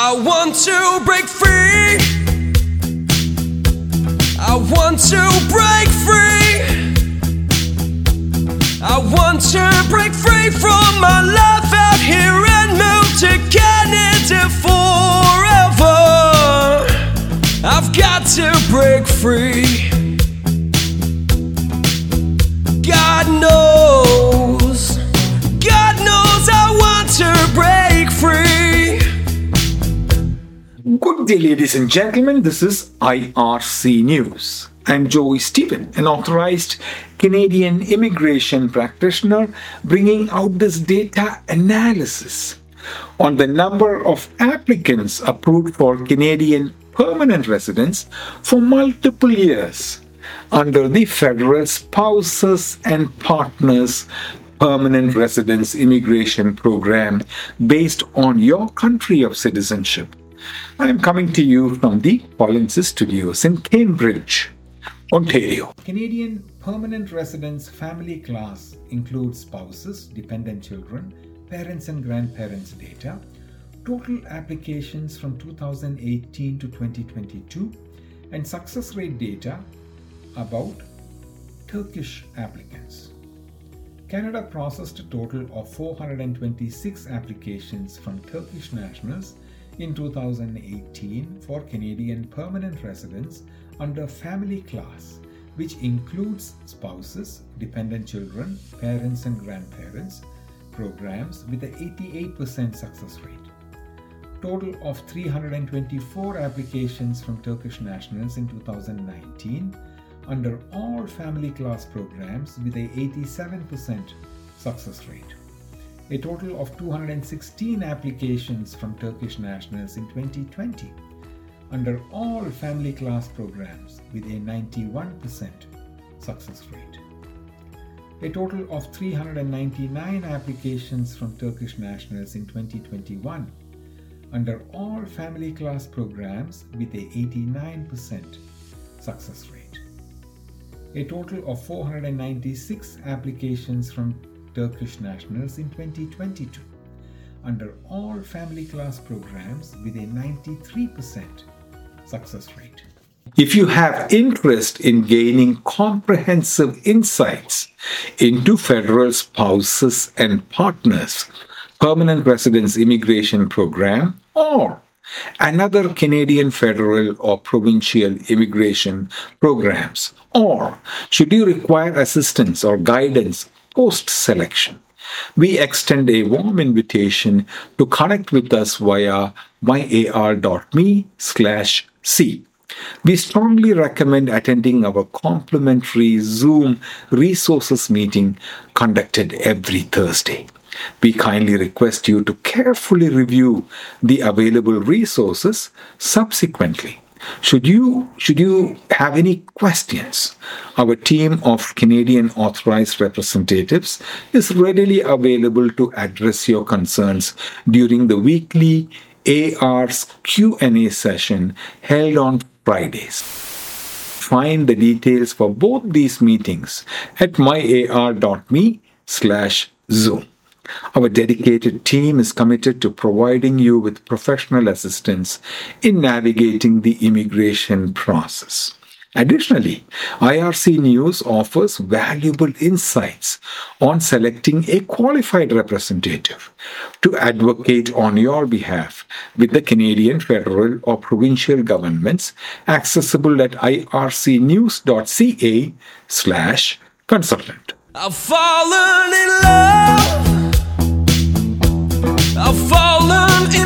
I want to break free. I want to break free. I want to break free from my life out here and move to Canada forever. I've got to break free. Day, ladies and gentlemen. This is IRC News. I'm Joy Stephen, an authorized Canadian immigration practitioner, bringing out this data analysis on the number of applicants approved for Canadian permanent residence for multiple years under the Federal Spouses and Partners Permanent Residence Immigration Program based on your country of citizenship. I am coming to you from the Polinsys Studios in Cambridge, Ontario. Canadian permanent residence family class includes spouses, dependent children, parents and grandparents data, total applications from 2018 to 2022, and success rate data about Turkish applicants. Canada processed a total of 426 applications from Turkish nationals in 2018 for Canadian permanent residents under family class, which includes spouses, dependent children, parents and grandparents programs with an 88% success rate. Total of 324 applications from Turkish nationals in 2019 under all family class programs with a 87% success rate. A total of 216 applications from Turkish nationals in 2020 under all family class programs with a 91% success rate. A total of 399 applications from Turkish nationals in 2021 under all family class programs with a 89% success rate. A total of 496 applications from Turkish nationals in 2022 under all family class programs with a 93% success rate. If you have interest in gaining comprehensive insights into federal spouses and partners permanent residence immigration program or another Canadian federal or provincial immigration programs or should you require assistance or guidance post selection we extend a warm invitation to connect with us via myar.me slash c. We strongly recommend attending our complimentary Zoom resources meeting conducted every Thursday. We kindly request you to carefully review the available resources subsequently. Should you should you have any questions, our team of Canadian authorized representatives is readily available to address your concerns during the weekly AR's Q&A session held on Fridays. Find the details for both these meetings at myar.me slash Zoom. Our dedicated team is committed to providing you with professional assistance in navigating the immigration process. Additionally, IRC News offers valuable insights on selecting a qualified representative to advocate on your behalf with the Canadian federal or provincial governments accessible at ircnews.ca slash consultant. I've fallen in love. I've fallen.